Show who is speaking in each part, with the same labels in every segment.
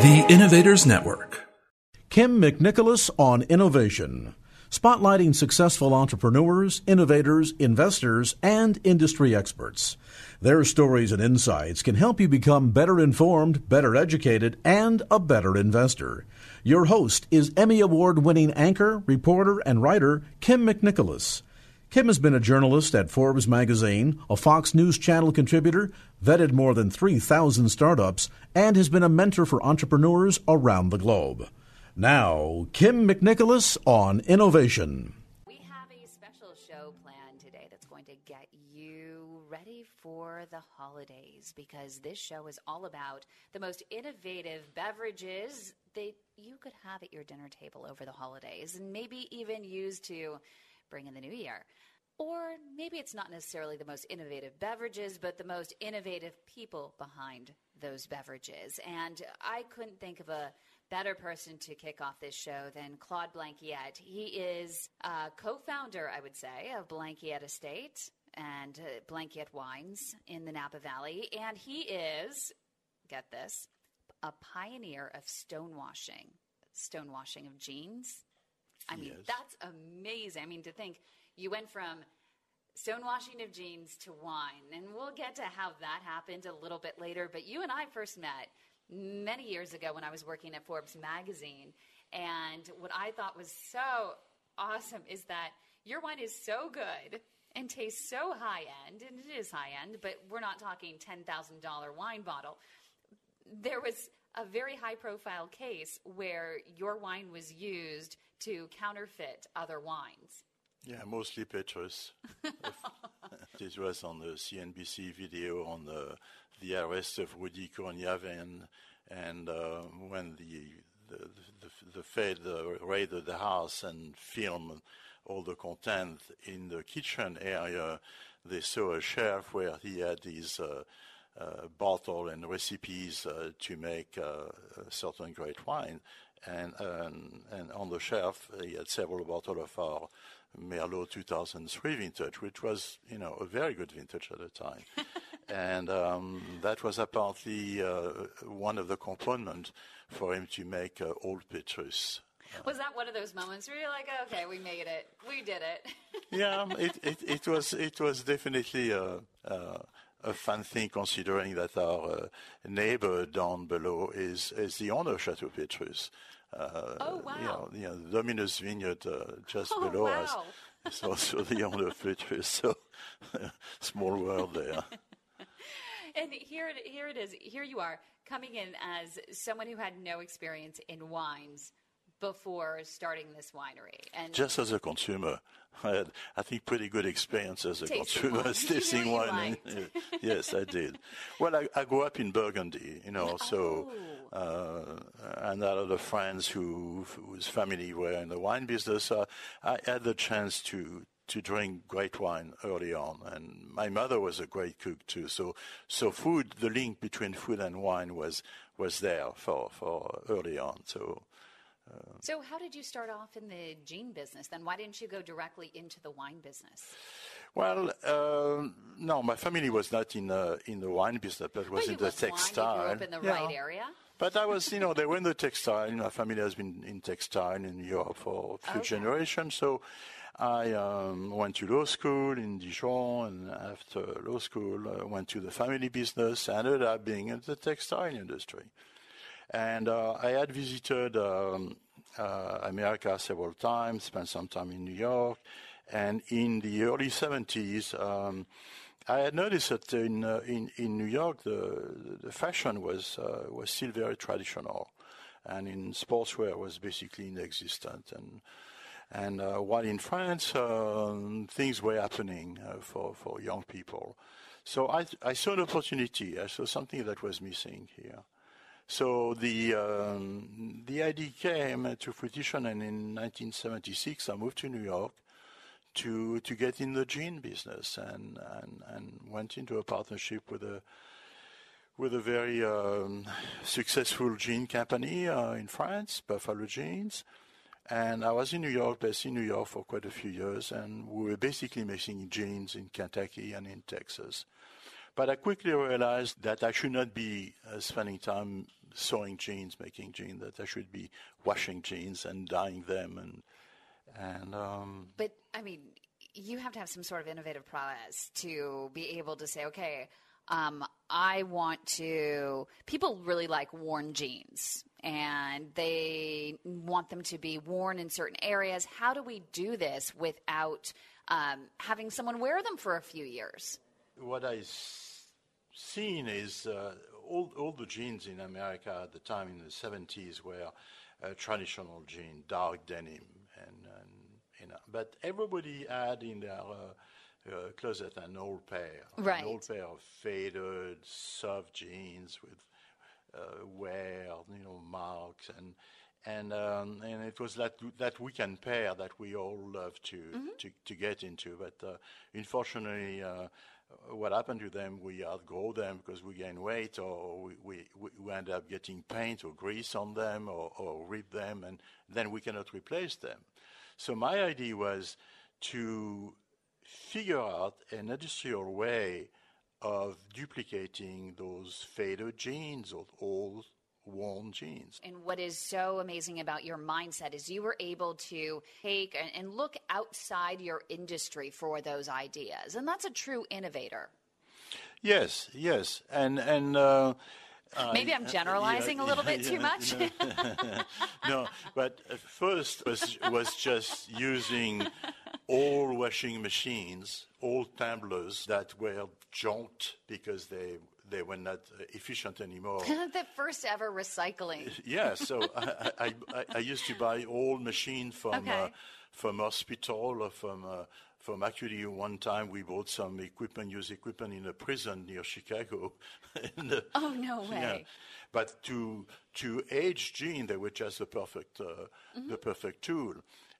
Speaker 1: The Innovators Network.
Speaker 2: Kym McNicholas on innovation, spotlighting successful entrepreneurs, innovators, investors, and industry experts. Their stories and insights can help you become better informed, better educated, and a better investor. Your host is Emmy Award winning anchor, reporter, and writer Kym McNicholas. Kym has been a journalist at Forbes magazine, a Fox News Channel contributor, vetted more than 3,000 startups, and has been a mentor for entrepreneurs around the globe. Now, Kym McNicholas on innovation.
Speaker 3: We have a special show planned today that's going to get you ready for the holidays because this show is all about the most innovative beverages that you could have at your dinner table over the holidays and maybe even use to bring in the new year. Or maybe it's not necessarily the most innovative beverages, but the most innovative people behind those beverages. And I couldn't think of a better person to kick off this show than Claude Blankiet. He is a co founder, I would say, of Blankiet Estate and uh, Wines in the Napa Valley. And he is, get this, a pioneer of stonewashing, stonewashing of jeans. I mean,
Speaker 4: Yes.
Speaker 3: that's amazing. I mean, to think you went from stonewashing of jeans to wine, and we'll get to how that happened a little bit later. But you and I first met many years ago when I was working at Forbes magazine, and what I thought was so awesome is that your wine is so good and tastes so high end, and it is high end, but we're not talking ten thousand dollar wine bottle there was a very high profile case where your wine was used to counterfeit other wines.
Speaker 4: Yeah, mostly Petrus. this was on the CNBC video on the, the arrest of Rudy Kurniawan, and uh, when the the, the, the Fed uh, raided the house and filmed all the content in the kitchen area, they saw a shelf where he had his uh, uh, bottle and recipes uh, to make uh, a certain great wine. And, um, and on the shelf, he had several bottles of our Merlot 2003 vintage, which was, you know, a very good vintage at the time. and um, that was apparently uh, one of the components for him to make uh, Old Petrus.
Speaker 3: Was that one of those moments where you're like, okay, we made it, we did it?
Speaker 4: yeah, it, it, it was it was definitely a, a, a fun thing considering that our uh, neighbor down below is is the owner of Chateau Petrus. Uh,
Speaker 3: Oh, wow.
Speaker 4: You know, you know, the Dominus Vineyard uh, just
Speaker 3: Oh,
Speaker 4: below us is also the owner of Petrus. So small world there.
Speaker 3: and here, it- here it is. Here you are coming in as someone who had no experience in wines before starting this winery. And
Speaker 4: Just as a consumer, I had, I think, pretty good experience as a
Speaker 3: Tasting
Speaker 4: consumer,
Speaker 3: wine.
Speaker 4: Tasting
Speaker 3: you
Speaker 4: wine. yes, I did. Well, I, I grew up in Burgundy, you know, so
Speaker 3: Oh.
Speaker 4: uh, and I had other friends who whose family were in the wine business. So I had the chance to to drink great wine early on, and my mother was a great cook too. So so food, the link between food and wine was was there for for early on. So.
Speaker 3: So, how did you start off in the jean business? Then, why didn't you go directly into the wine business?
Speaker 4: Well, um no, my family was not in uh, in the wine business, but was
Speaker 3: Well,
Speaker 4: in the
Speaker 3: wine,
Speaker 4: textile.
Speaker 3: up in the
Speaker 4: Yeah.
Speaker 3: right area.
Speaker 4: But I was, you know, they were in the textile. My family has been in textile in Europe for a few
Speaker 3: Okay.
Speaker 4: generations. So I um, went to law school in Dijon, and after law school, I went to the family business, ended up being in the textile industry. And uh, I had visited um, America several times, spent some time in New York, and in the early 70s, um, I had noticed that in uh, in, in New York the the fashion was uh, was still very traditional, and in sportswear was basically inexistent. And and uh, while in France um, things were happening uh, for for young people, So I, I saw an opportunity. I saw something that was missing here. So the um, the idea came to fruition, and in 1976 I moved to New York to to get in the jean business, and went into a partnership with a with a very um, successful jean company uh, in France, Buffalo Jeans. And I was in New York, based in New York for quite a few years, and we were basically making jeans in Kentucky and in Texas. But I quickly realized that I should not be uh, spending time sewing jeans, making jeans, that I should be washing jeans and dyeing them. And, and um,
Speaker 3: but, I mean, you have to have some sort of innovative process to be able to say, okay, um, I want to. People really like worn jeans and they want them to be worn in certain areas. How do we do this without um, having someone wear them for a few years?
Speaker 4: What I've seen is uh, all, all the jeans in America at the time in the 70s were uh, traditional jeans, dark denim, and, and you know, but everybody had in their uh, uh, closet an old pair,
Speaker 3: right.
Speaker 4: an old pair of faded, soft jeans with uh, wear, you know, marks, and and um, and it was that that weekend pair that we all love to mm-hmm. to, to get into. But uh, unfortunately, uh, what happened to them? We outgrow them because we gain weight, or we, we, we end up getting paint or grease on them, or, or rip them, and then we cannot replace them. So my idea was to figure out an industrial way of duplicating those faded jeans or old worn jeans.
Speaker 3: And what is so amazing about your mindset is you were able to take and, look outside your industry for those ideas. And that's a true innovator.
Speaker 4: Yes, yes. And, and, uh,
Speaker 3: uh, Maybe I'm generalizing uh, yeah, a little bit yeah, too much.
Speaker 4: no, but at first was was just using all washing machines, all tumblers that were junked because they they were not efficient anymore.
Speaker 3: the first ever recycling.
Speaker 4: Yeah, so I, I, I, I, used to buy old machines from okay. uh, from hospital or from uh, from actually one time we bought some equipment, used equipment in a prison near Chicago.
Speaker 3: and, uh, oh no way! Yeah.
Speaker 4: But to to age jean, they were just the perfect uh, mm-hmm. the perfect tool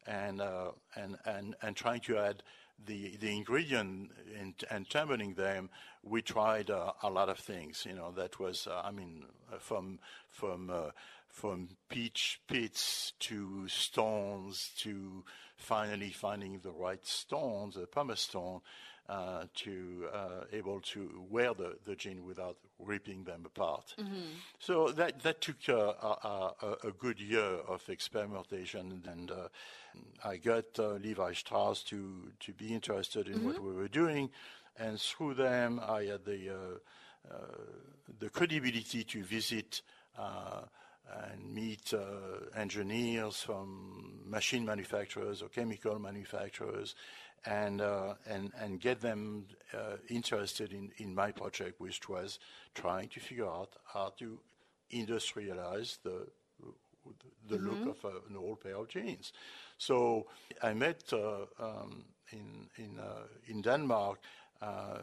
Speaker 4: and uh, and and and trying to add the the ingredient in, and tumbling them, we tried uh, a lot of things. You know, that was uh, I mean uh, from from uh, from peach pits to stones to finally finding the right stones, the pumice stone, to uh, able to wear the, the jean without ripping them apart. Mm-hmm. So that that took uh, a, a, a, good year of experimentation, and uh, I got uh, Levi Strauss to to be interested in mm-hmm. what we were doing, and through them I had the uh, the credibility to visit and meet uh, engineers from machine manufacturers or chemical manufacturers and, uh, and, and get them uh, interested in, in my project, which was trying to figure out how to industrialize the, the mm-hmm. look of an old pair of jeans. So I met uh, um, in, in, uh, in Denmark uh,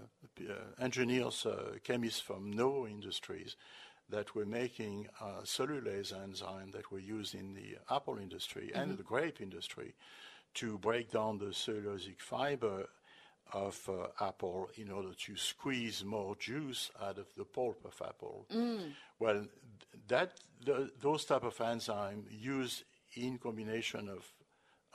Speaker 4: engineers, chemists from Novo Industries, that were making uh, cellulase enzyme that were used in the apple industry mm-hmm. and the grape industry to break down the cellulosic fiber of uh, apple in order to squeeze more juice out of the pulp of apple. Mm. Well, that the, those type of enzyme used in combination of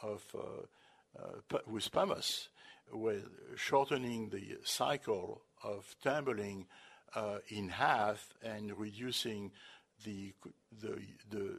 Speaker 4: of uh, uh, with pumice, with shortening the cycle of tumbling uh, in half and reducing the the the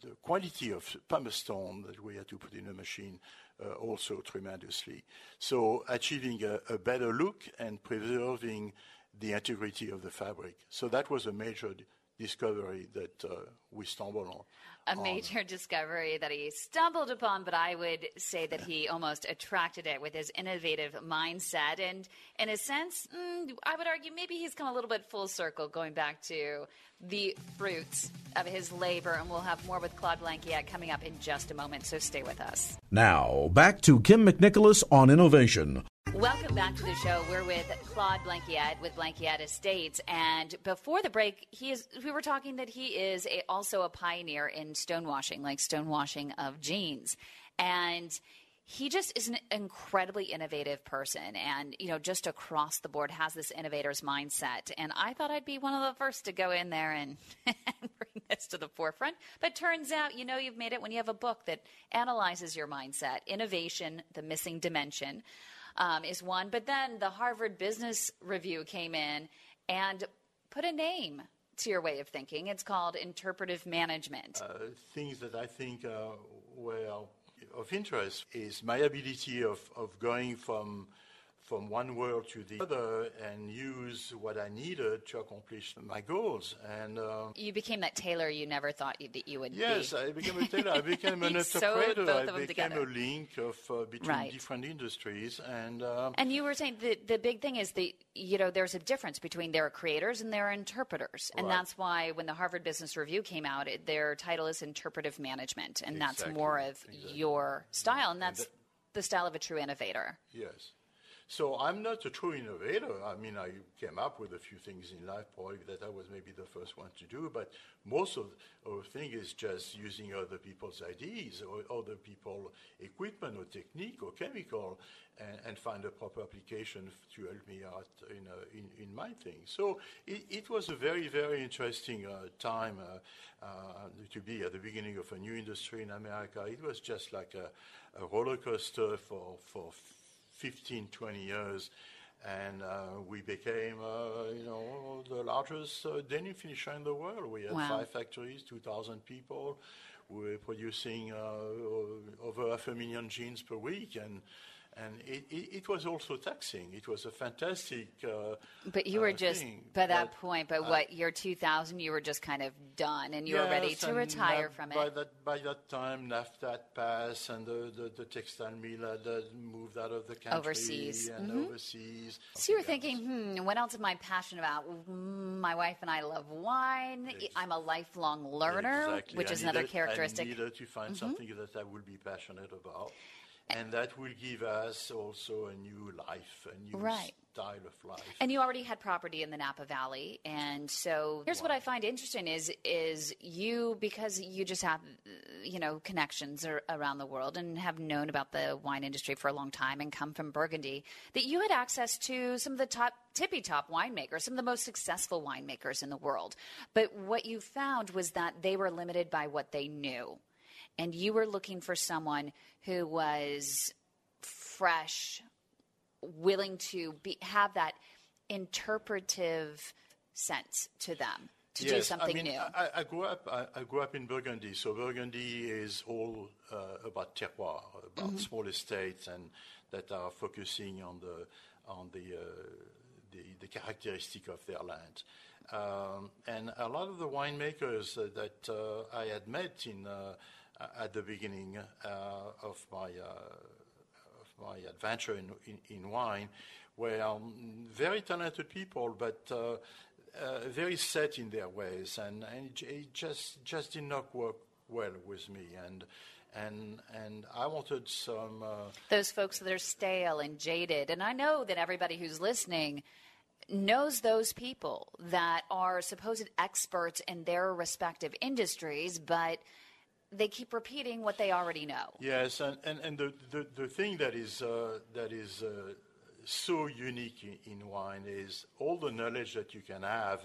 Speaker 4: the quality of pumice stone that we had to put in the machine uh, also tremendously. So achieving a, better look and preserving the integrity of the fabric. So that was a major discovery that uh, we stumbled on
Speaker 3: a major discovery that he stumbled upon, but I would say that he almost attracted it with his innovative mindset. And in a sense, mm, I would argue maybe he's come a little bit full circle going back to the fruits of his labor. And we'll have more with Claude Blankiet coming up in just a moment, so stay with us.
Speaker 2: Now, back to Kym McNicholas on innovation.
Speaker 3: Welcome back to the show. We're with Claude Blankiet with Blankiet Estates, and before the break, he is. We were talking that he is a, also a pioneer in stonewashing, like stonewashing of jeans, and he just is an incredibly innovative person. And you know just across the board has this innovator's mindset. And i thought i'd be one of the first to go in there and, bring this to the forefront. But turns out you know you've made it when you have a book that analyzes your mindset. Innovation the missing dimension um, is one. But then the harvard business review came in and put a name to your way of thinking. It's called interpretive management.
Speaker 4: Uh, things that i think uh, well of interest is my ability of, of going from from one world to the other and use what I needed to accomplish my goals. And uh,
Speaker 3: you became that tailor you never thought you, that you would.
Speaker 4: Yes,
Speaker 3: be.
Speaker 4: I became a tailor. I became an interpreter. I became together. a link of uh, between right. different industries. And uh,
Speaker 3: and you were saying the the big thing is that you know there's a difference between their creators and their interpreters, and right. that's why when the Harvard Business Review came out, it, their title is interpretive management, and exactly. that's more of exactly. your style, and that's. And the style of a true innovator.
Speaker 4: Yes. So I'm not a true innovator. I mean, I came up with a few things in life, probably that I was maybe the first one to do, but most of the thing is just using other people's ideas or other people's equipment or technique or chemical and, and, find a proper application to help me out in, uh, in, in, my thing. So it, it, was a very, very interesting uh, time uh, uh, to be at the beginning of a new industry in America. It was just like a, a roller coaster for, for 15, 20 years. And uh, we became, uh, you know, the largest uh, denim finisher in the world. We had wow. five factories, 2,000 people. We were producing uh, over half a million jeans per week, and and it, it, it, was also taxing. It was a fantastic. Uh,
Speaker 3: but you were uh, just
Speaker 4: thing.
Speaker 3: by that but, point. But uh, what year 2000? You were just kind of done, and you yes, were ready to retire from
Speaker 4: by
Speaker 3: it.
Speaker 4: That, by that time, NAFTA passed, and the, the, the, textile mill had moved out of the country
Speaker 3: overseas.
Speaker 4: and
Speaker 3: mm-hmm.
Speaker 4: overseas.
Speaker 3: So you were thinking, hmm, what else am I passionate about? My wife and I love wine. I'm a lifelong learner,
Speaker 4: exactly.
Speaker 3: which is another characteristic.
Speaker 4: I needed to find mm-hmm. something that I would be passionate about and that will give us also a new life, a new right. style of life.
Speaker 3: And you already had property in the Napa Valley, and so here's wow. what I find interesting is is you because you just have you know connections around the world and have known about the wine industry for a long time and come from Burgundy that you had access to some of the top tippy top winemakers, some of the most successful winemakers in the world. But what you found was that they were limited by what they knew and you were looking for someone who was fresh, willing to be, have that interpretive sense to them to
Speaker 4: yes,
Speaker 3: do something
Speaker 4: I mean,
Speaker 3: new.
Speaker 4: I, I, grew up. I, I, grew up in Burgundy, so Burgundy is all uh, about terroir, about mm-hmm. small estates, and that are focusing on the on the uh, the, the characteristic of their land. Um, and a lot of the winemakers uh, that uh, I had met in uh, at the beginning uh, of my uh, of my adventure in, in, in wine were um, very talented people, but uh, very set in their ways, and, it, just just did not work well with me. And and and I wanted some uh,
Speaker 3: those folks that are stale and jaded. And I know that everybody who's listening knows those people that are supposed experts in their respective industries, but they keep repeating what they already know.
Speaker 4: Yes, and, and, and the, the, the thing that is, uh, that is uh, so unique in, in, wine is all the knowledge that you can have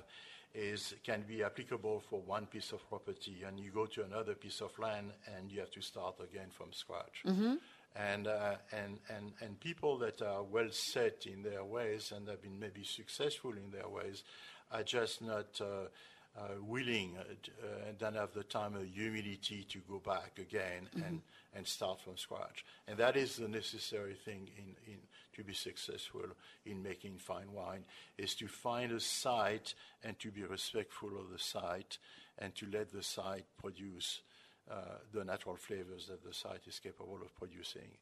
Speaker 4: is can be applicable for one piece of property, and you go to another piece of land and you have to start again from scratch.
Speaker 3: Mm-hmm.
Speaker 4: And, uh, and, and, and people that are well set in their ways and have been maybe successful in their ways are just not uh, willing uh, uh, and don't have the time or humility to go back again mm-hmm. and, and start from scratch. And that is the necessary thing in, in to be successful in making fine wine is to find a site and to be respectful of the site and to let the site produce uh, the natural flavors that the site is capable of producing.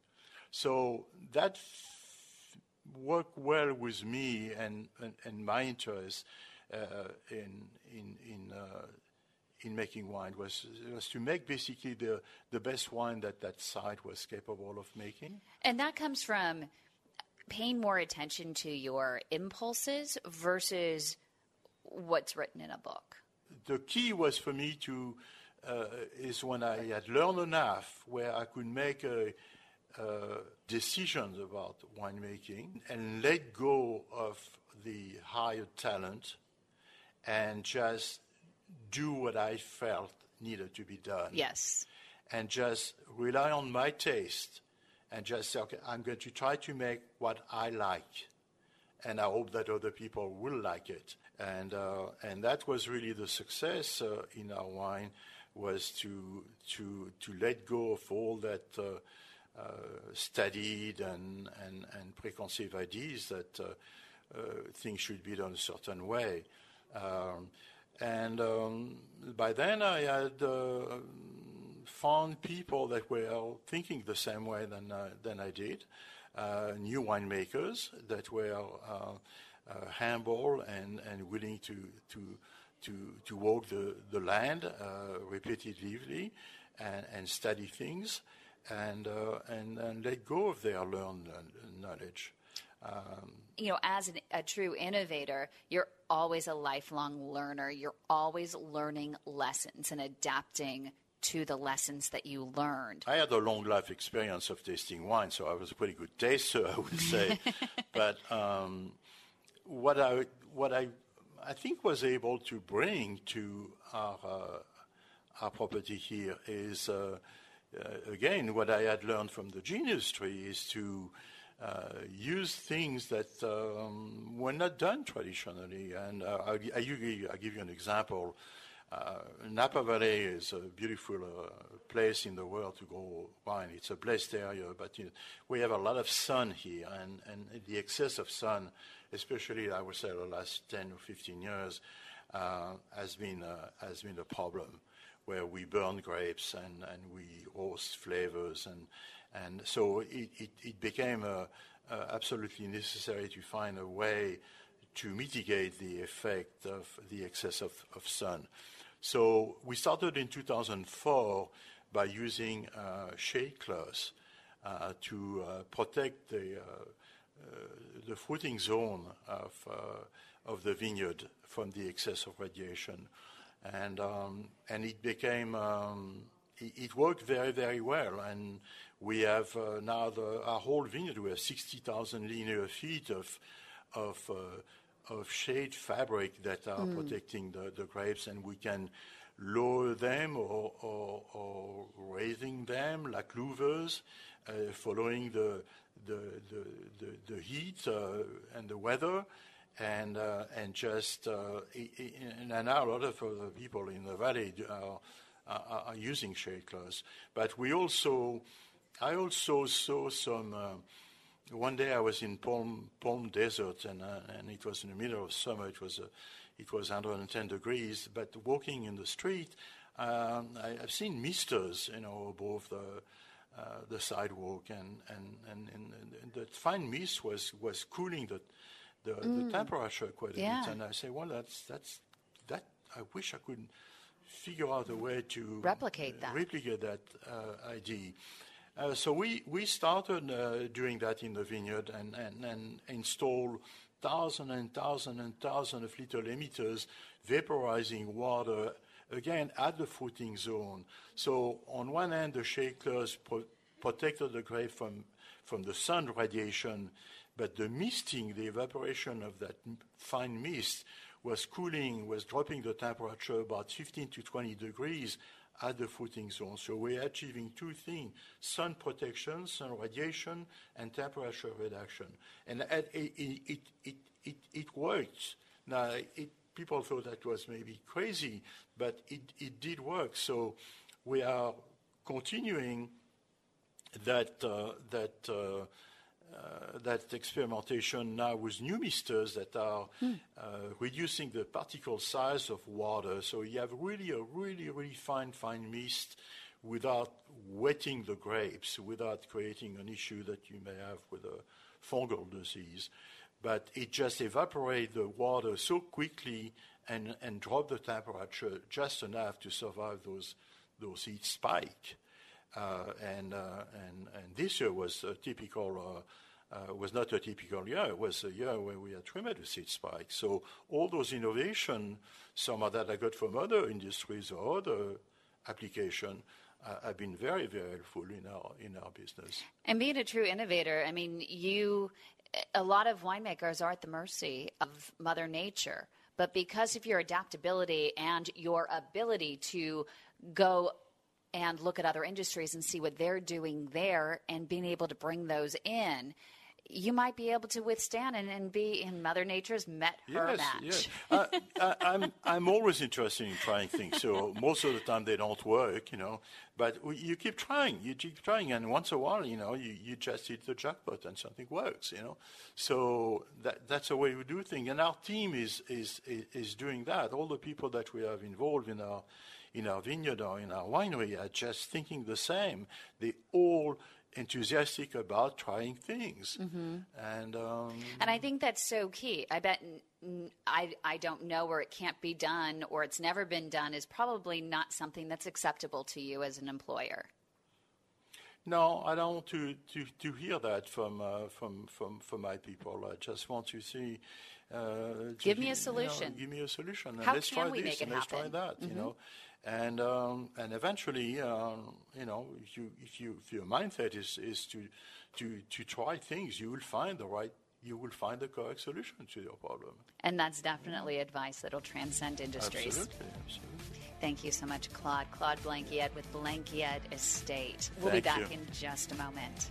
Speaker 4: So that worked well with me and, and, and my interests uh, in in in uh, in making wine was was to make basically the the best wine that that site was capable of making.
Speaker 3: And that comes from paying more attention to your impulses versus what's written in a book?
Speaker 4: The key was for me to uh, is when I had learned enough where I could make uh, decisions about winemaking and let go of the higher talent and just do what I felt needed to be done.
Speaker 3: Yes.
Speaker 4: And just rely on my taste and just say, okay, I'm going to try to make what I like. And I hope that other people will like it. And, uh, and that was really the success uh, in our wine was to, to, to let go of all that uh, uh studied and, and, and preconceived ideas that uh, uh, things should be done a certain way. Um, and um, by then I had found people that were thinking the same way than, than I did. Uh, new winemakers that were uh, uh, humble and, and willing to, to, to, to walk the, the land repetitively and, and study things and, and, and let go of their learned knowledge.
Speaker 3: Um, you know, as an, a true innovator, you're always a lifelong learner. You're always learning lessons and adapting to the lessons that you learned?
Speaker 4: I had a long life experience of tasting wine, so I was a pretty good taster, I would say. but um, what I what I I think was able to bring to our uh, our property here is uh, uh, again what I had learned from the gin industry is to uh, use things that um, were not done traditionally. And uh, I, I, I, give you an example. Uh, Napa Valley is a beautiful uh, place in the world to grow wine. It's a blessed area, but you know, we have a lot of sun here, and, and the excess of sun, especially I would say the last 10 or 15 years, uh, has been uh, has been a problem, where we burn grapes and, and we roast flavors, and and so it, became absolutely necessary to find a way to mitigate the effect of the excess of, sun. So we started in 2004 by using uh, shade cloths uh, to uh, protect the, the fruiting zone of, of the vineyard from the excess of radiation. And, um, and it became, um, it, worked very, very well. And we have now the, our whole vineyard, we have 60,000 linear feet of, of of shade fabric that are mm. protecting the, the, grapes, and we can lower them or, or, or raising them like louvers, uh, following the, the, the, the, the heat uh, and the weather. And, uh, and just, uh, and now a lot of other people in the valley are, using shade cloths. But we also, I also saw some, uh, one day I was in Palm, Palm Desert, and, uh, and it was in the middle of summer. It was, uh, it was 110 degrees. But walking in the street, um, I, have seen misters, you know, above the, uh, the sidewalk, and, and, and, and, the fine mist was, was cooling the, the, mm. temperature quite a bit. And I say, well, that's, that's, that, I wish I could figure out a way to
Speaker 3: replicate that,
Speaker 4: replicate that uh, idea. Uh, so we, we started uh, doing that in the vineyard and, and, and install thousands and thousand and thousand of little emitters vaporizing water again at the fruiting zone. So on one end, the shade cloths pro- protected the grape from, from the sun radiation, but the misting, the evaporation of that fine mist, was cooling, was dropping the temperature about 15 to 20 degrees at the fruiting zone. So we're achieving two things, sun protection, sun radiation, and temperature reduction. And it, it, it, it, it worked. Now, it, people thought that was maybe crazy, but it, it did work. So we are continuing that, uh, uh, uh, that experimentation now with new misters that are mm. uh, reducing the particle size of water. So you have really a really, really fine, fine mist without wetting the grapes, without creating an issue that you may have with a fungal disease. But it just evaporates the water so quickly and, and drop the temperature just enough to survive those, those heat spike. Uh, and, uh, and, this year was a typical uh, was not a typical year. It was a year where we had tremendous seed spike. So all those innovation, some of that I got from other industries or other application, have been very, very helpful in our in our business.
Speaker 3: And being a true innovator, I mean, you, a lot of winemakers are at the mercy of Mother Nature. But because of your adaptability and your ability to go and look at other industries and see what they're doing there and being able to bring those in, you might be able to withstand and, and be in Mother Nature's met her
Speaker 4: yes,
Speaker 3: match.
Speaker 4: Yes, uh, I, I'm I'm always interested in trying things. So most of the time they don't work, you know. But you keep trying, you keep trying, and once in a while, you know, you, you just hit the jackpot and something works, you know. So that that's the way we do things, and our team is is is doing that. All the people that we have involved in our in our vineyard or in our winery are just thinking the same. They all enthusiastic about trying things,
Speaker 3: Mm-hmm.
Speaker 4: and um,
Speaker 3: And I think that's so key. I bet n- I, I don't know where it can't be done or it's never been done is probably not something that's acceptable to you as an employer.
Speaker 4: No, I don't want to, to, to hear that from, uh, from, from, from my people. I just want to see. Uh,
Speaker 3: Give
Speaker 4: to-
Speaker 3: me a
Speaker 4: you know,
Speaker 3: solution.
Speaker 4: give me a solution. And
Speaker 3: How
Speaker 4: let's
Speaker 3: can
Speaker 4: try
Speaker 3: we
Speaker 4: this
Speaker 3: make it
Speaker 4: and let's
Speaker 3: happen? Mm-hmm.
Speaker 4: try that, you know. And, um, and eventually, um, you know, if, you, if, you, if your mindset is, is to, to, to try things, you will find the right, you will find the correct solution to your problem.
Speaker 3: And that's definitely advice that'll transcend industries.
Speaker 4: Absolutely, absolutely.
Speaker 3: Thank you so much, Claude. Claude Blankiet with Blankiet Estate. We'll be back
Speaker 4: you.
Speaker 3: in just a moment.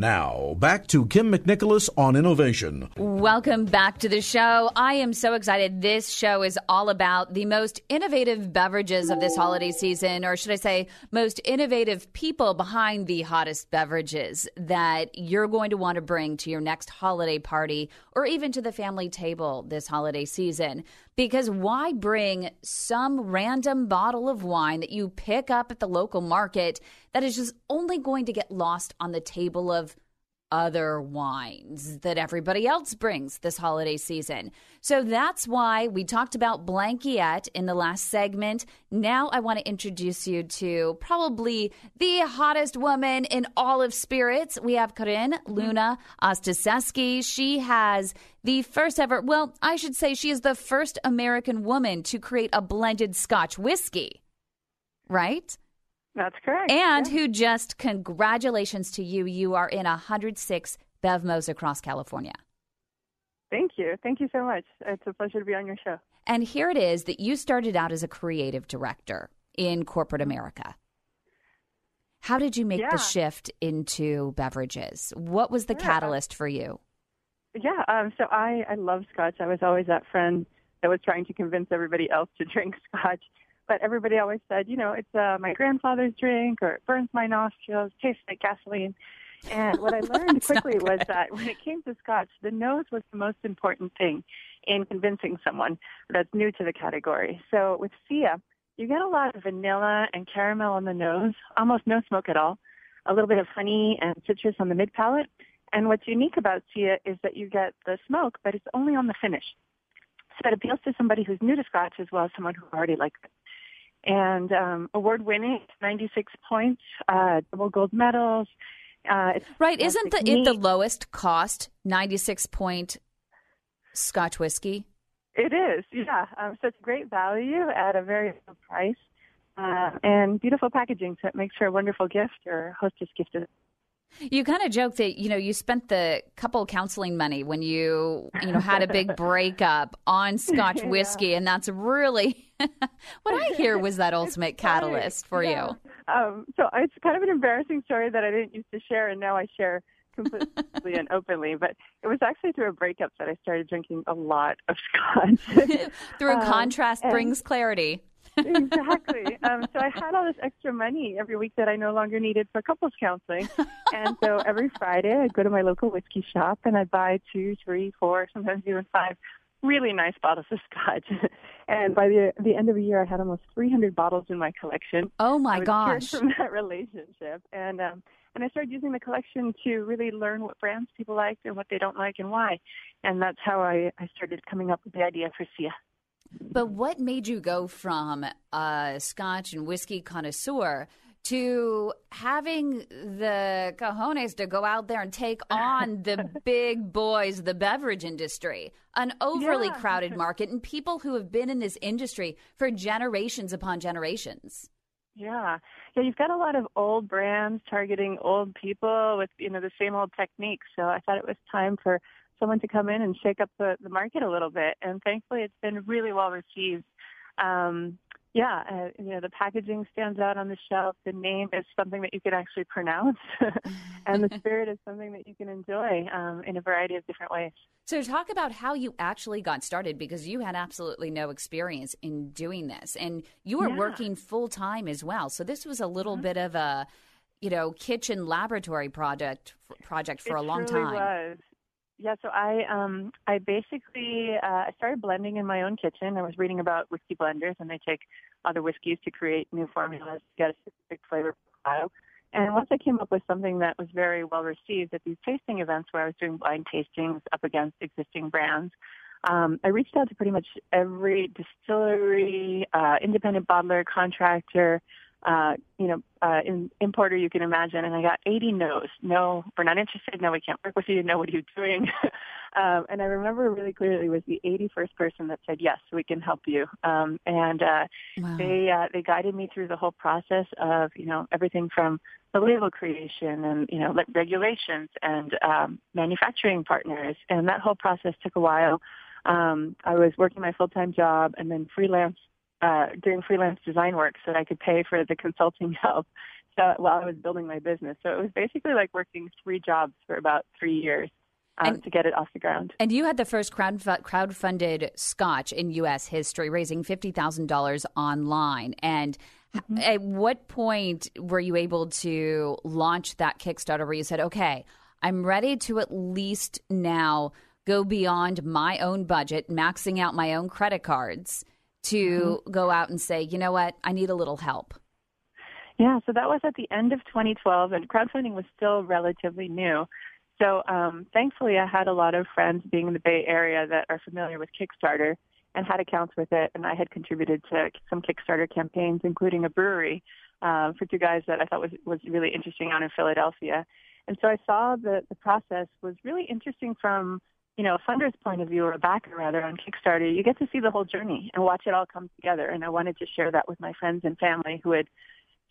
Speaker 2: Now, back to Kym McNicholas on innovation.
Speaker 3: Welcome back to the show. I am so excited. This show is all about the most innovative beverages of this holiday season, or should I say, most innovative people behind the hottest beverages that you're going to want to bring to your next holiday party or even to the family table this holiday season. Because why bring some random bottle of wine that you pick up at the local market that is just only going to get lost on the table of other wines that everybody else brings this holiday season. So that's why we talked about Blankiet in the last segment. Now I want to introduce you to probably the hottest woman in all of spirits. We have Corinne Luna Ostaseski. She has the first ever, well, I should say she is the first American woman to create a blended Scotch whiskey. Right?
Speaker 5: That's correct.
Speaker 3: And
Speaker 5: Yeah.
Speaker 3: who just congratulations to you. You are in 106 BevMos across California.
Speaker 5: Thank you. Thank you so much. It's a pleasure to be on your show.
Speaker 3: And here it is that you started out as a creative director in corporate America. How did you make
Speaker 5: Yeah.
Speaker 3: the shift into beverages? What was the
Speaker 5: Yeah.
Speaker 3: catalyst for you?
Speaker 5: Yeah, um, so I, I love Scotch. I was always that friend that was trying to convince everybody else to drink Scotch. But everybody always said, you know, it's uh, my grandfather's drink or it burns my nostrils, tastes like gasoline. And what I learned quickly was that when it came to Scotch, the nose was the most important thing in convincing someone that's new to the category. So with Sia, you get a lot of vanilla and caramel on the nose, almost no smoke at all, a little bit of honey and citrus on the mid palate. And what's unique about Sia is that you get the smoke, but it's only on the finish. So it appeals to somebody who's new to Scotch as well as someone who already likes it. And um, award winning, 96 points, uh, double gold medals. Uh, it's
Speaker 3: Right. Isn't the, it the lowest cost 96 point Scotch whiskey?
Speaker 5: It is, yeah. Um, so it's great value at a very low price. Uh, and beautiful packaging, so it makes for a wonderful gift or hostess gift.
Speaker 3: You kind of joke that you know you spent the couple counseling money when you you know had a big breakup on Scotch
Speaker 5: Yeah.
Speaker 3: whiskey, and that's really what I hear was that ultimate catalyst for
Speaker 5: Yeah.
Speaker 3: you.
Speaker 5: Um, so it's kind of an embarrassing story that I didn't used to share, and now I share completely and openly. But it was actually through a breakup that I started drinking a lot of scotch.
Speaker 3: Through
Speaker 5: Um,
Speaker 3: contrast brings clarity.
Speaker 5: exactly. Um, so I had all this extra money every week that I no longer needed for couples counseling. and so every Friday I'd go to my local whiskey shop and I'd buy two, three, four, sometimes even five really nice bottles of scotch. and by the the end of the year I had almost 300 bottles in my collection.
Speaker 3: Oh my gosh!
Speaker 5: from that relationship. And um and I started using the collection to really learn what brands people liked and what they don't like and why. And that's how I, I started coming up with the idea for Sia.
Speaker 3: But what made you go from a Scotch and whiskey connoisseur to having the cojones to go out there and take on the big boys, the beverage industry, an overly
Speaker 5: Yeah.
Speaker 3: crowded market, and people who have been in this industry for generations upon generations.
Speaker 5: Yeah. Yeah, you've got a lot of old brands targeting old people with, you know, the same old techniques. So I thought it was time for someone to come in and shake up the, the market a little bit. And thankfully it's been really well received. Um, yeah, uh, you know, the packaging stands out on the shelf. The name is something that you can actually pronounce. and the spirit is something that you can enjoy um, in a variety of different ways.
Speaker 3: So, talk about how you actually got started because you had absolutely no experience in doing this, and you were
Speaker 5: Yeah.
Speaker 3: working full time as well. So, this was a little bit of a, you know, kitchen laboratory project project for
Speaker 5: it
Speaker 3: a long time.
Speaker 5: Was. Yeah, so I um I basically uh, I started blending in my own kitchen. I was reading about whiskey blenders, and they take other whiskeys to create new formulas to get a specific flavor profile. And once I came up with something that was very well received at these tasting events where I was doing blind tastings up against existing brands, um, I reached out to pretty much every distillery, uh, independent bottler, contractor, uh, you know, uh, in, importer you can imagine, and I got 80 no's. No, we're not interested. No, we can't work with you. No, what are you doing? um, and I remember really clearly was the 81st person that said yes, we can help you. Um, and uh,
Speaker 3: Wow.
Speaker 5: they uh, they guided me through the whole process of you know everything from the label creation and you know like regulations and um, manufacturing partners, and that whole process took a while. Um, I was working my full time job and then freelance uh, doing freelance design work so that I could pay for the consulting help so, while I was building my business. So it was basically like working three jobs for about three years um,
Speaker 3: And-
Speaker 5: to get it off the ground.
Speaker 3: And you had the first crowd crowd-funded Scotch in U.S. history, raising fifty thousand dollars online. And
Speaker 5: Mm-hmm.
Speaker 3: at what point were you able to launch that Kickstarter where you said, "Okay, I'm ready to at least now go beyond my own budget, maxing out my own credit cards, to
Speaker 5: Mm-hmm.
Speaker 3: go out and say, you know what, I need a little help."
Speaker 5: Yeah, so that was at the end of 2012, and crowdfunding was still relatively new. So um, thankfully, I had a lot of friends being in the Bay Area that are familiar with Kickstarter and had accounts with it, and I had contributed to some Kickstarter campaigns, including a brewery uh, for two guys that I thought was was really interesting out in Philadelphia. And so I saw that the process was really interesting from you know a funder's point of view or a backer rather on Kickstarter. You get to see the whole journey and watch it all come together. And I wanted to share that with my friends and family who had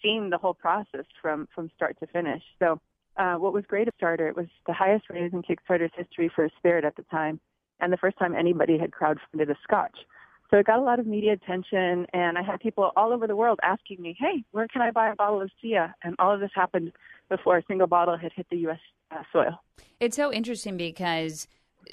Speaker 5: seen the whole process from from start to finish. So uh, what was great at Starter, it was the highest raise in Kickstarter's history for a spirit at the time, and the first time anybody had crowdfunded a Scotch. So it got a lot of media attention, and I had people all over the world asking me, "Hey, where can I buy a bottle of Sia?" And all of this happened before a single bottle had hit the U.S. Uh, soil.
Speaker 3: It's so interesting because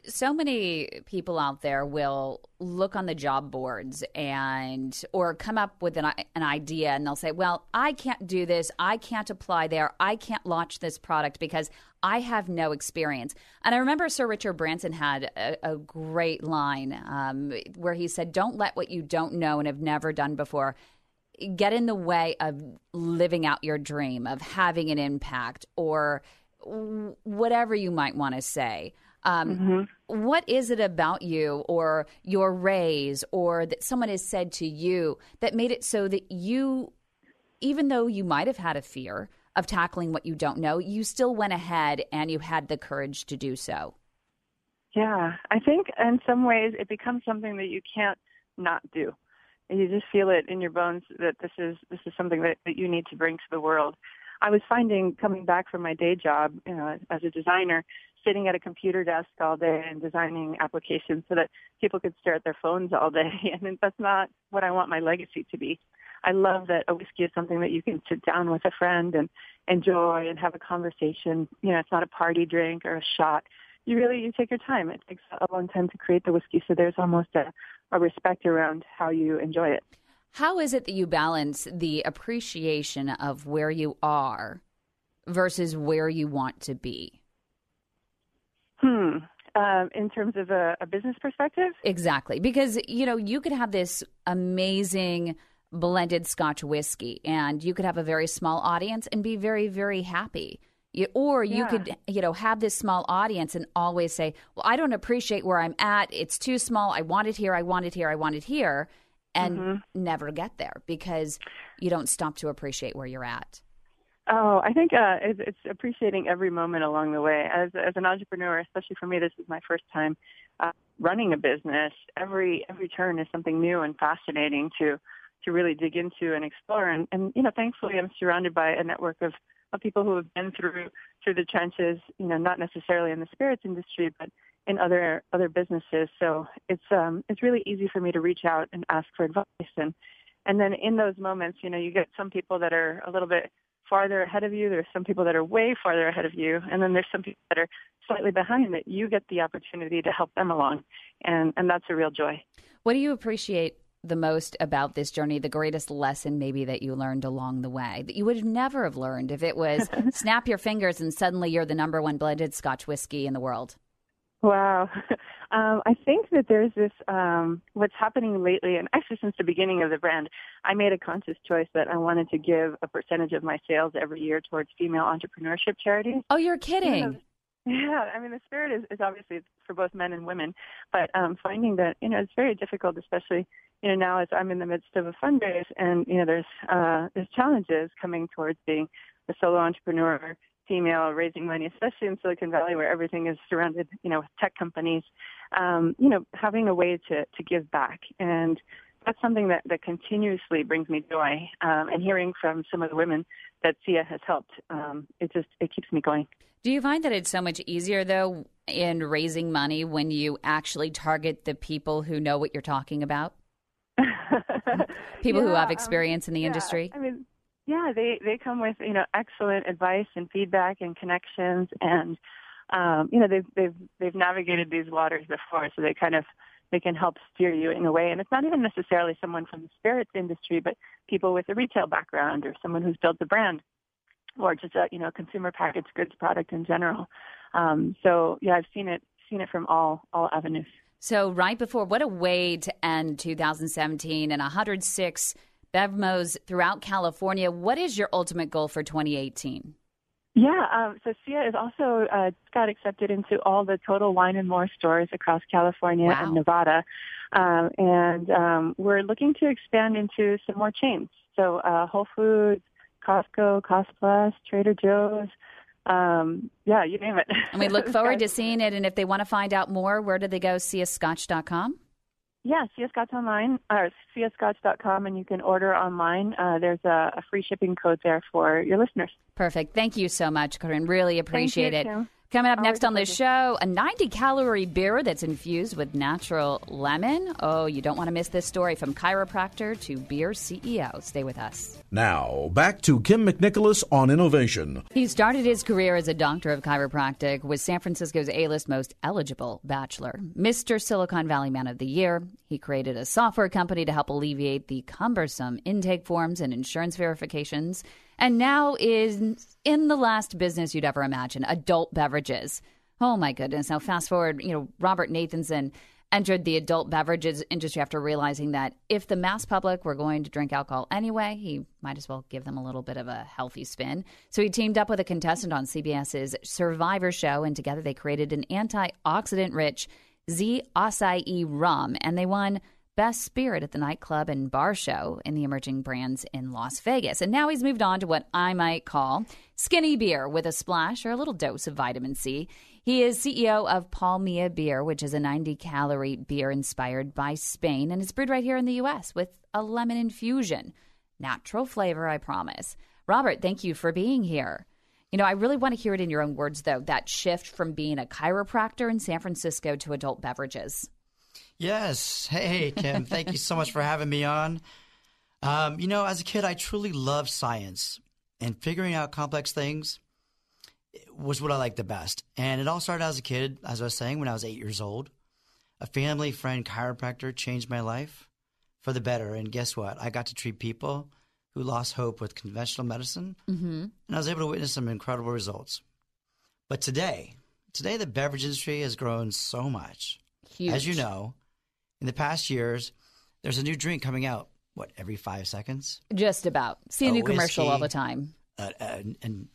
Speaker 3: so many people out there will look on the job boards and or come up with an, an idea and they'll say well i can't do this. I can't apply there. I can't launch this product because i have no experience. And i remember sir richard branson had a, a great line um, where he said don't let what you don't know and have never done before get in the way of living out your dream of having an impact or whatever you might want to say um, what is it about you or your raise or that someone has said to you that made it so that you even though you might have had a fear of tackling what you don't know you still went ahead and you had the courage to do so
Speaker 5: Yeah, I think in some ways it becomes something that you can't not do. And you just feel it in your bones that this is this is something that, that you need to bring to the world. I was finding coming back from my day job, you know, as a designer, sitting at a computer desk all day and designing applications so that people could stare at their phones all day, and that's not what I want my legacy to be. I love that a whiskey is something that you can sit down with a friend and enjoy and have a conversation. You know, it's not a party drink or a shot you really you take your time. It takes a long time to create the whiskey, so there's almost a, a respect around how you enjoy it.
Speaker 3: how is it that you balance the appreciation of where you are versus where you want to be
Speaker 5: Hmm. Um, in terms of a, a business perspective,
Speaker 3: Exactly. Because, you know, you could have this amazing blended scotch whiskey and you could have a very small audience and be very, very happy. You, or you
Speaker 5: Yeah.
Speaker 3: could, you know, have this small audience and always say, well, I don't appreciate where I'm at. It's too small. I want it here. I want it here. I want it here. And never get there because you don't stop to appreciate where you're at.
Speaker 5: Oh, I think uh, it's, it's appreciating every moment along the way. As as an entrepreneur, especially for me, this is my first time uh, running a business. Every every turn is something new and fascinating to to really dig into and explore. And, and you know, thankfully, I'm surrounded by a network of of people who have been through through the trenches. You know, not necessarily in the spirits industry, but in other other businesses. So it's um, it's really easy for me to reach out and ask for advice and and then in those moments, you know, you get some people that are a little bit farther ahead of you. There's some people that are way farther ahead of you, and then there's some people that are slightly behind that you get the opportunity to help them along, and and that's a real joy.
Speaker 3: What do you appreciate the most about this journey? The greatest lesson maybe that you learned along the way that you would have never have learned if it was snap your fingers and suddenly you're the number one blended Scotch whiskey in the world.
Speaker 5: Wow. Um, I think that there's this, um, what's happening lately, and actually since the beginning of the brand, I made a conscious choice that I wanted to give a percentage of my sales every year towards female entrepreneurship charities.
Speaker 3: Oh, you're kidding.
Speaker 5: Yeah, I mean the spirit is, is obviously for both men and women, but um, finding that you know it's very difficult, especially you know now as I'm in the midst of a fundraise, and you know there's uh, there's challenges coming towards being a solo entrepreneur female raising money, especially in Silicon Valley where everything is surrounded, you know, with tech companies, um, you know, having a way to, to give back. And that's something that, that continuously brings me joy. Um, and hearing from some of the women that Sia has helped, um, it just, it keeps me going.
Speaker 3: Do you find that it's so much easier though in raising money when you actually target the people who know what you're talking about? people
Speaker 5: yeah,
Speaker 3: who have experience
Speaker 5: um,
Speaker 3: in the
Speaker 5: yeah.
Speaker 3: industry?
Speaker 5: I mean, yeah, they they come with you know excellent advice and feedback and connections, and um, you know they've they've they've navigated these waters before, so they kind of they can help steer you in a way. And it's not even necessarily someone from the spirits industry, but people with a retail background or someone who's built a brand or just a you know consumer packaged goods product in general. Um, so yeah, I've seen it seen it from all all avenues.
Speaker 3: So right before, what a way to end 2017 and 106 BevMo's throughout California. What is your ultimate goal for 2018?
Speaker 5: Yeah, um, so Sia is also uh, got accepted into all the Total Wine and More stores across California
Speaker 3: wow.
Speaker 5: and Nevada, um, and um, we're looking to expand into some more chains. So uh, Whole Foods, Costco, Cost Plus, Trader Joe's. Um, yeah, you name it.
Speaker 3: And we look forward to seeing it. And if they want to find out more, where do they go? SiaScotch.com?
Speaker 5: Yeah, Scotch online, or siascotch.com, and you can order online. Uh, there's a, a, free shipping code there for your listeners.
Speaker 3: Perfect. Thank you so much, Corinne. Really appreciate it.
Speaker 5: Kym.
Speaker 3: Coming up next on the show, a 90 calorie beer that's infused with natural lemon. Oh, you don't want to miss this story from chiropractor to beer CEO. Stay with us.
Speaker 2: Now, back to Kym McNicholas on innovation.
Speaker 3: He started his career as a doctor of chiropractic, was San Francisco's A list most eligible bachelor, Mr. Silicon Valley Man of the Year. He created a software company to help alleviate the cumbersome intake forms and insurance verifications and now is in the last business you'd ever imagine adult beverages. Oh my goodness. Now, fast forward, you know, Robert Nathanson entered the adult beverages industry after realizing that if the mass public were going to drink alcohol anyway, he might as well give them a little bit of a healthy spin. So he teamed up with a contestant on CBS's Survivor show, and together they created an antioxidant rich Z acai rum, and they won Best Spirit at the nightclub and bar show in the emerging brands in Las Vegas. And now he's moved on to what I might call skinny beer with a splash or a little dose of vitamin C. He is CEO of Palmia Beer, which is a 90 calorie beer inspired by Spain and it's brewed right here in the U.S. with a lemon infusion. Natural flavor, I promise. Robert, thank you for being here. You know, I really want to hear it in your own words, though, that shift from being a chiropractor in San Francisco to adult beverages.
Speaker 6: Yes. Hey, Kym. Thank you so much for having me on. Um, you know, as a kid, I truly loved science and figuring out complex things was what I liked the best. And it all started as a kid, as I was saying, when I was eight years old. A family friend chiropractor changed my life for the better. And guess what? I got to treat people who lost hope with conventional medicine.
Speaker 3: Mm-hmm.
Speaker 6: And I was able to witness some incredible results. But today, today the beverage industry has grown so much.
Speaker 3: Huge.
Speaker 6: As you know, in the past years, there's a new drink coming out. What every five seconds?
Speaker 3: Just about. See a,
Speaker 6: A
Speaker 3: new commercial all the time.
Speaker 6: Uh, uh, and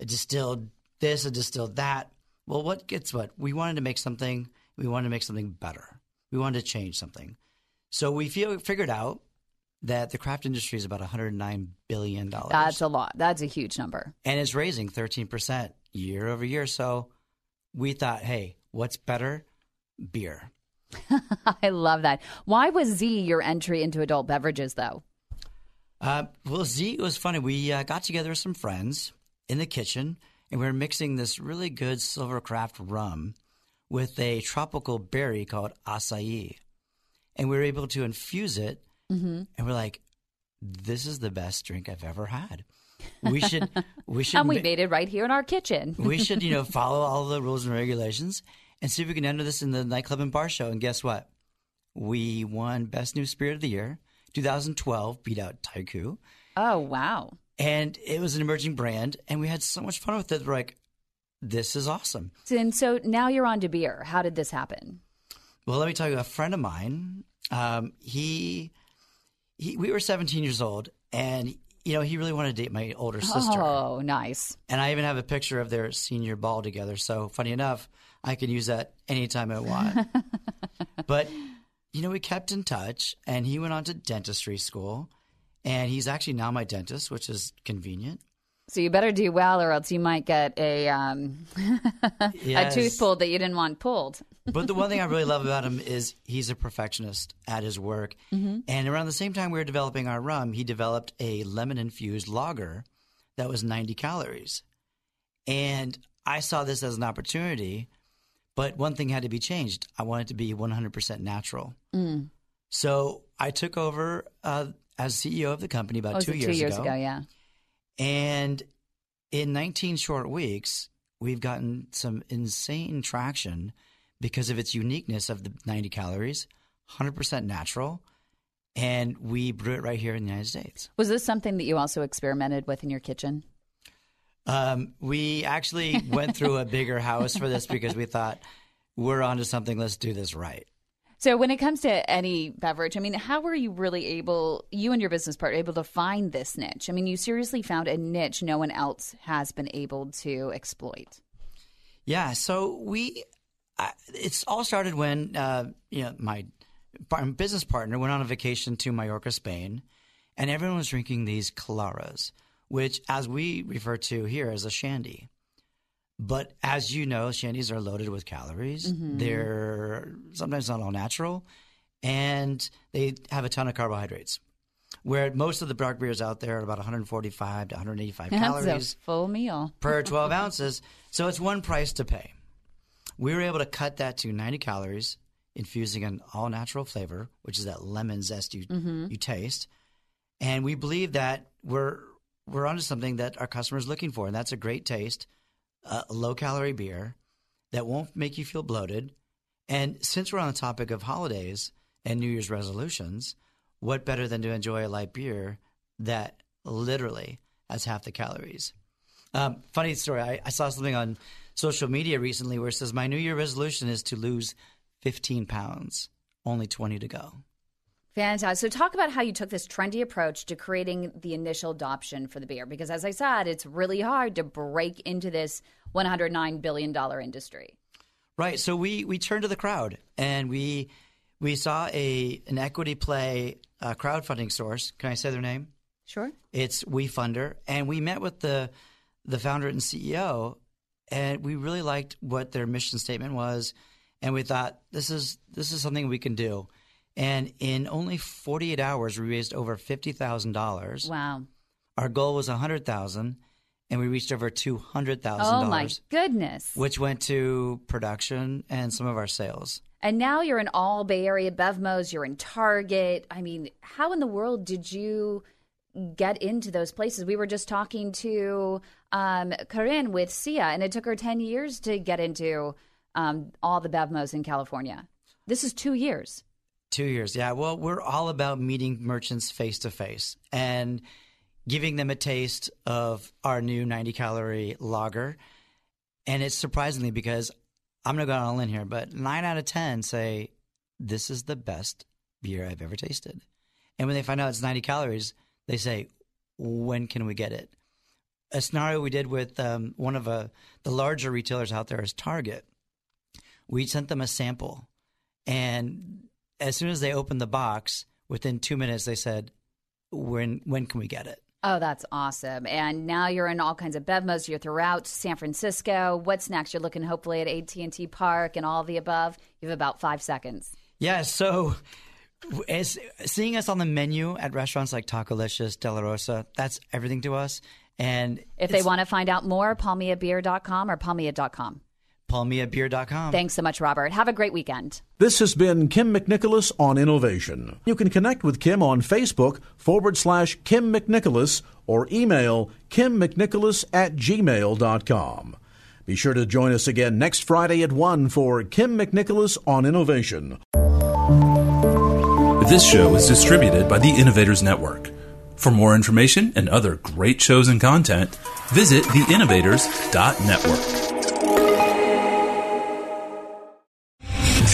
Speaker 6: a distilled this, a distilled that. Well, what gets what? We wanted to make something. We wanted to make something better. We wanted to change something. So we feel, figured out that the craft industry is about 109 billion dollars.
Speaker 3: That's a lot. That's a huge number.
Speaker 6: and it's raising 13% year over year. So we thought, hey, what's better? Beer.
Speaker 3: I love that. Why was Z your entry into adult beverages, though?
Speaker 6: Uh, well, Z was funny. We uh, got together with some friends in the kitchen, and we were mixing this really good Silvercraft rum with a tropical berry called acai, and we were able to infuse it.
Speaker 3: Mm-hmm.
Speaker 6: And we're like, "This is the best drink I've ever had. We should, we should,
Speaker 3: And we
Speaker 6: ma-
Speaker 3: made it right here in our kitchen.
Speaker 6: we should, you know, follow all the rules and regulations and see if we can enter this in the nightclub and bar show. And guess what? We won Best New Spirit of the Year, 2012, beat out Taiku.
Speaker 3: oh, wow.
Speaker 6: And it was an emerging brand, and we had so much fun with it. We're like, this is awesome.
Speaker 3: And so now you're on to beer. How did this happen?
Speaker 6: Well, let me tell you, a friend of mine, um, he, he, we were 17 years old, and you know, he really wanted to date my older sister.
Speaker 3: Oh, nice.
Speaker 6: And I even have a picture of their senior ball together. So funny enough, I can use that anytime I want. but you know, we kept in touch, and he went on to dentistry school, and he's actually now my dentist, which is convenient.
Speaker 3: So you better do well, or else you might get a um, a tooth pulled that you didn't want pulled.
Speaker 6: But the one thing I really love about him is he's a perfectionist at his work. And around the same time we were developing our rum, he developed a lemon infused lager that was 90 calories. And I saw this as an opportunity, but one thing had to be changed. I wanted to be 100% natural. So I took over uh, as CEO of the company about
Speaker 3: Oh,
Speaker 6: two years
Speaker 3: two years
Speaker 6: ago.
Speaker 3: ago? Yeah.
Speaker 6: And in 19 short weeks, we've gotten some insane traction because of its uniqueness of the 90 calories, 100% natural, and we brew it right here in the United States.
Speaker 3: Was this something that you also experimented with in your kitchen?
Speaker 6: Um, we actually went through a bigger house for this because we thought we're onto something. Let's do this right.
Speaker 3: So when it comes to any beverage, I mean, how were you really able, you and your business partner, able to find this niche? I mean, you seriously found a niche no one else has been able to exploit.
Speaker 6: Yeah, so we, I, it's all started when uh, you know my business partner went on a vacation to Mallorca, Spain, and everyone was drinking these claras, which, as we refer to here, as a shandy. But as you know, shandies are loaded with calories. Mm-hmm. They're sometimes not all natural, and they have a ton of carbohydrates. Where most of the dark beers out there are about 145 to 185
Speaker 3: That's
Speaker 6: calories
Speaker 3: a full meal.
Speaker 6: per 12 ounces. So it's one price to pay. We were able to cut that to 90 calories, infusing an all natural flavor, which is that lemon zest you, mm-hmm. you taste. And we believe that we're, we're onto something that our customers looking for, and that's a great taste, a low calorie beer that won't make you feel bloated. And since we're on the topic of holidays and New Year's resolutions, what better than to enjoy a light beer that literally has half the calories? Um, funny story. I, I saw something on social media recently where it says my New Year resolution is to lose 15 pounds, only 20 to go.
Speaker 3: Fantastic. So, talk about how you took this trendy approach to creating the initial adoption for the beer. Because, as I said, it's really hard to break into this $109 billion industry.
Speaker 6: Right. So we we turned to the crowd and we we saw a an equity play uh, crowdfunding source. Can I say their name?
Speaker 3: Sure.
Speaker 6: It's WeFunder, and we met with the the founder and CEO, and we really liked what their mission statement was, and we thought this is this is something we can do. And in only 48 hours, we raised over fifty thousand dollars.
Speaker 3: Wow.
Speaker 6: Our goal was a hundred thousand, and we reached over two hundred thousand
Speaker 3: Oh, my goodness.
Speaker 6: which went to production and some of our sales.
Speaker 3: And now you're in all Bay Area Bevmos, you're in Target. I mean, how in the world did you get into those places? We were just talking to um, Corinne with Sia, and it took her 10 years to get into um, all the Bevmos in California. This is two years.
Speaker 6: Two years, yeah. Well, we're all about meeting merchants face to face and giving them a taste of our new 90 calorie lager. And it's surprisingly because I'm going to go on a limb here, but nine out of 10 say, This is the best beer I've ever tasted. And when they find out it's 90 calories, they say, When can we get it? A scenario we did with um, one of uh, the larger retailers out there is Target. We sent them a sample, and as soon as they opened the box, within two minutes, they said, when when can we get it?
Speaker 7: Oh, that's awesome. And now you're in all kinds of BevMos. You're throughout San Francisco. What's next? You're looking hopefully at AT&T Park and all the above. You have about five seconds.
Speaker 6: Yeah, so as, seeing us on the menu at restaurants like Tacolicious, De La Rosa, that's everything to us. And
Speaker 7: if they want to find out more, palmiabeer.com or palmia.com.
Speaker 6: Palmiabeer.com.
Speaker 7: Thanks so much, Robert. Have a great weekend.
Speaker 2: This has been Kym McNicholas on innovation. You can connect with Kym on Facebook forward slash Kym McNicholas or email kimmcnicholas at gmail.com. Be sure to join us again next Friday at 1 for Kym McNicholas on innovation.
Speaker 1: This show is distributed by the Innovators Network. For more information and other great shows and content, visit theinnovators.network.